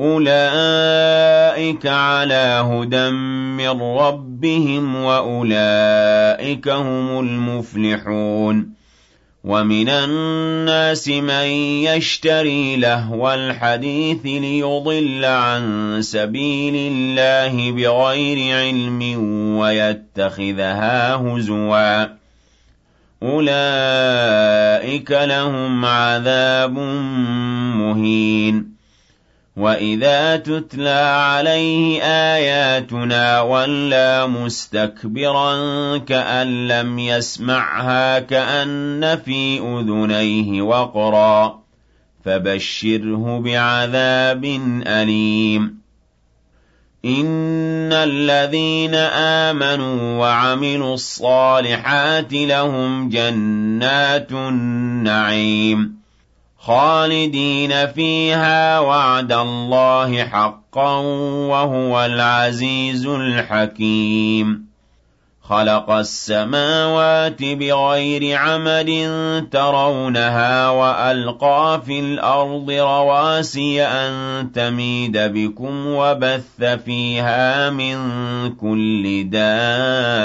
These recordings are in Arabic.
أُولَٰئِكَ عَلَىٰ هُدًى مِّن رَّبِّهِمْ ۖ وَأُولَٰئِكَ هُمُ الْمُفْلِحُونَ وَمِنَ النَّاسِ مَن يَشْتَرِي لَهْوَ الْحَدِيثِ لِيُضِلَّ عَن سَبِيلِ اللَّهِ بِغَيْرِ عِلْمٍ وَيَتَّخِذَهَا هُزُوًا ۚ أُولَٰئِكَ لَهُمْ عَذَابٌ مُّهِينٌ وَإِذَا تُتْلَىٰ عَلَيْهِ آيَاتُنَا وَلَّىٰ مُسْتَكْبِرًا كَأَن لَّمْ يَسْمَعْهَا كَأَنَّ فِي أُذُنَيْهِ وَقْرًا ۖ فَبَشِّرْهُ بِعَذَابٍ أَلِيمٍ إِنَّ الَّذِينَ آمَنُوا وَعَمِلُوا الصَّالِحَاتِ لَهُمْ جَنَّاتُ النَّعِيمِ خالدين فيها وعد الله حقا وهو العزيز الحكيم. خلق السماوات بغير عمد ترونها وألقى في الأرض رواسي أن تميد بكم وبث فيها من كل دابة.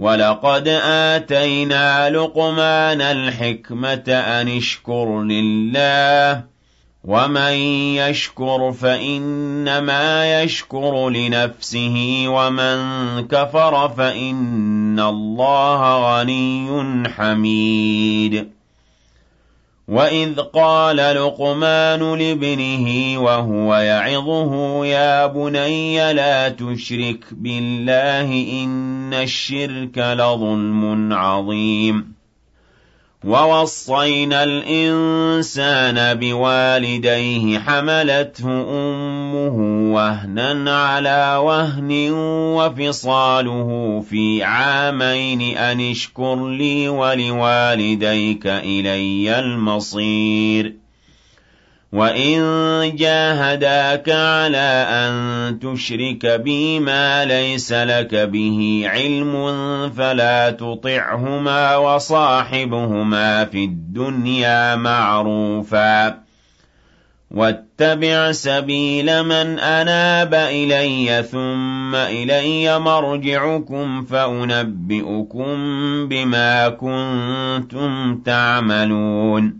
وَلَقَدْ آتَيْنَا لُقْمَانَ الْحِكْمَةَ أَنِ اشْكُرْ لِلَّهِ ۚ وَمَن يَشْكُرْ فَإِنَّمَا يَشْكُرُ لِنَفْسِهِ ۖ وَمَن كَفَرَ فَإِنَّ اللَّهَ غَنِيٌّ حَمِيدٌ وَإِذْ قَالَ لُقْمَانُ لِابْنِهِ وَهُوَ يَعِظُهُ يَا بُنَيَّ لَا تُشْرِكْ بِاللَّهِ ۖ إِنَّ الشِّرْكَ لَظُلْمٌ عَظِيمٌ وَوَصَّيْنَا الْإِنسَانَ بِوَالِدَيْهِ حَمَلَتْهُ أُمُّهُ وَهْنًا عَلَىٰ وَهْنٍ وَفِصَالُهُ فِي عَامَيْنِ أَنِ اشْكُرْ لِي وَلِوَالِدَيْكَ إِلَيَّ الْمَصِيرُ وَإِن جَاهَدَاكَ عَلَىٰ أَن تُشْرِكَ بِي مَا لَيْسَ لَكَ بِهِ عِلْمٌ فَلَا تُطِعْهُمَا وَصَاحِبْهُمَا فِي الدُّنْيَا مَعْرُوفًا ۖ وَاتَّبِعْ سَبِيلَ مَنْ أَنَابَ إِلَيَّ ثُمَّ إِلَيَّ مَرْجِعُكُمْ فَأُنَبِّئُكُم بِمَا كُنتُمْ تَعْمَلُونَ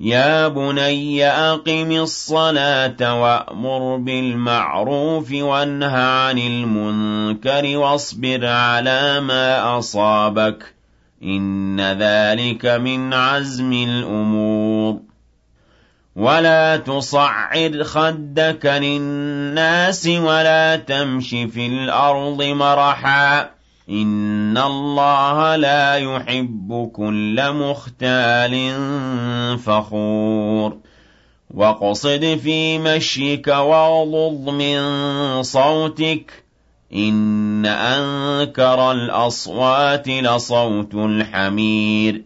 يَا بُنَيَّ أَقِمِ الصَّلَاةَ وَأْمُرْ بِالْمَعْرُوفِ وَانْهَ عَنِ الْمُنكَرِ وَاصْبِرْ عَلَىٰ مَا أَصَابَكَ ۖ إِنَّ ذَٰلِكَ مِنْ عَزْمِ الْأُمُورِ وَلَا تُصَعِّرْ خَدَّكَ لِلنَّاسِ وَلَا تَمْشِ فِي الْأَرْضِ مَرَحًا إِنَّ اللَّهَ لَا يُحِبُّ كُلَّ مُخْتَالٍ فَخُورٍ وَاقْصِدْ فِي مَشْيِكَ وَاغْضُضْ مِن صَوْتِكَ ۚ إِنَّ أَنكَرَ الْأَصْوَاتِ لَصَوْتُ الْحَمِيرِ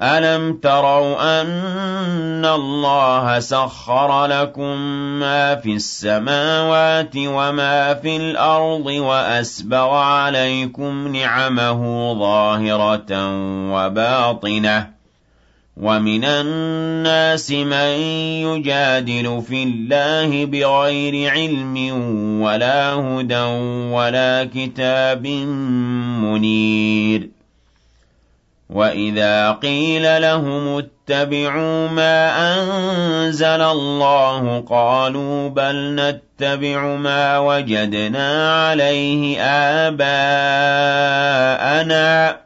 أَلَمْ تَرَوْا أَنَّ اللَّهَ سَخَّرَ لَكُم مَّا فِي السَّمَاوَاتِ وَمَا فِي الْأَرْضِ وَأَسْبَغَ عَلَيْكُمْ نِعَمَهُ ظَاهِرَةً وَبَاطِنَةً ۗ وَمِنَ النَّاسِ مَن يُجَادِلُ فِي اللَّهِ بِغَيْرِ عِلْمٍ وَلَا هُدًى وَلَا كِتَابٍ مُّنِيرٍ وَإِذَا قِيلَ لَهُمُ اتَّبِعُوا مَا أَنزَلَ اللَّهُ قَالُوا بَلْ نَتَّبِعُ مَا وَجَدْنَا عَلَيْهِ آبَاءَنَا ۚ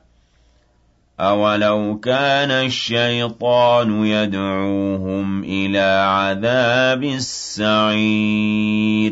أَوَلَوْ كَانَ الشَّيْطَانُ يَدْعُوهُمْ إِلَىٰ عَذَابِ السَّعِيرِ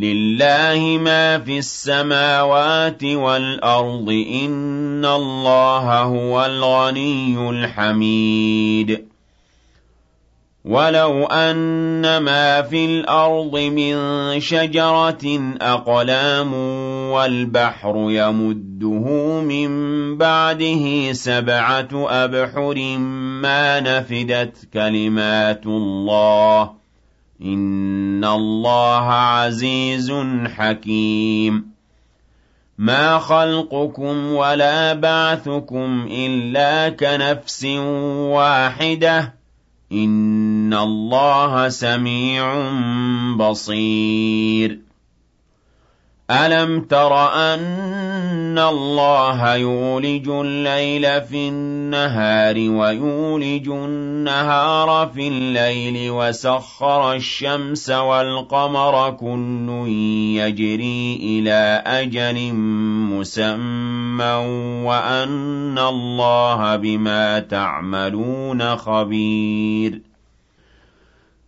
لِلَّهِ مَا فِي السَّمَاوَاتِ وَالْأَرْضِ ۚ إِنَّ اللَّهَ هُوَ الْغَنِيُّ الْحَمِيدُ وَلَوْ أَنَّ مَا فِي الْأَرْضِ مِن شَجَرَةٍ أَقْلَامٌ وَالْبَحْرُ يَمُدُّهُ مِن بَعْدِهِ سَبْعَةُ أَبْحُرٍ مَّا نَفِدَتْ كَلِمَاتُ اللَّهِ ۗ إِنَّ اللَّهَ عَزِيزٌ حَكِيمٌ مَا خَلْقُكُمْ وَلَا بَعْثُكُمْ إِلَّا كَنَفْسٍ وَاحِدَةٍ إِنَّ اللَّهَ سَمِيعٌ بَصِيرٌ أَلَمْ تَرَ أَنَّ اللَّهَ يُولِجُ اللَّيْلَ فِي النَّهَارِ وَيُولِجُ النَّهَارَ فِي اللَّيْلِ وَسَخَّرَ الشَّمْسَ وَالْقَمَرَ كُلٌّ يَجْرِي إِلَىٰ أَجَلٍ مُّسَمًّى وَأَنَّ اللَّهَ بِمَا تَعْمَلُونَ خَبِيرٌ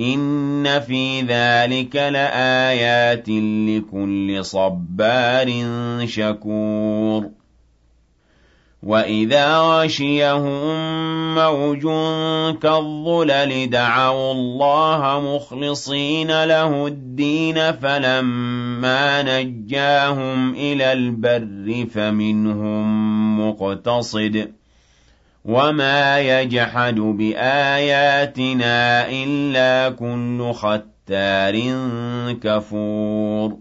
إِنَّ فِي ذَٰلِكَ لَآيَاتٍ لِّكُلِّ صَبَّارٍ شَكُورٍ وَإِذَا غَشِيَهُم مَّوْجٌ كَالظُّلَلِ دَعَوُا اللَّهَ مُخْلِصِينَ لَهُ الدِّينَ فَلَمَّا نَجَّاهُمْ إِلَى الْبَرِّ فَمِنْهُم مُّقْتَصِدٌ ۚ وَمَا يَجْحَدُ بِآيَاتِنَا إِلَّا كُلُّ خَتَّارٍ كَفُورٍ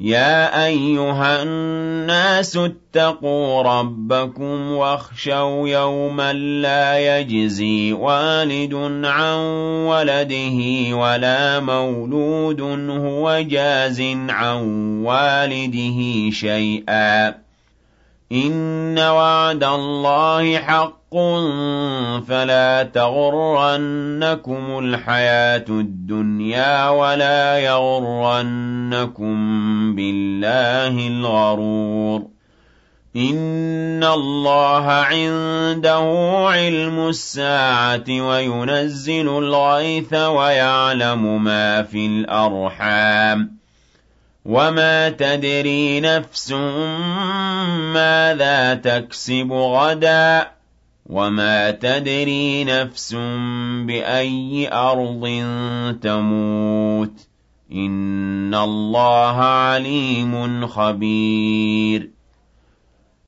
يَا أَيُّهَا النَّاسُ اتَّقُوا رَبَّكُمْ وَاخْشَوْا يَوْمًا لَّا يَجْزِي وَالِدٌ عَن وَلَدِهِ وَلَا مَوْلُودٌ هُوَ جَازٍ عَن وَالِدِهِ شَيْئًا ۚ إِنَّ وَعْدَ اللَّهِ حَقٌّ فَلَا تَغُرَّنَّكُمُ الْحَيَاةُ الدُّنْيَا وَلَا يَغُرَّنَّكُم بِاللَّهِ الْغَرُورُ إِنَّ اللَّهَ عِندَهُ عِلْمُ السَّاعَةِ وَيُنَزِّلُ الْغَيْثَ وَيَعْلَمُ مَا فِي الْأَرْحَامِ ۖ وَمَا تَدْرِي نَفْسٌ مَّاذَا تَكْسِبُ غَدًا وَمَا تَدْرِي نَفْسٌ بِأَيِّ أَرْضٍ تَمُوتُ ۚ إِنَّ اللَّهَ عَلِيمٌ خَبِيرٌ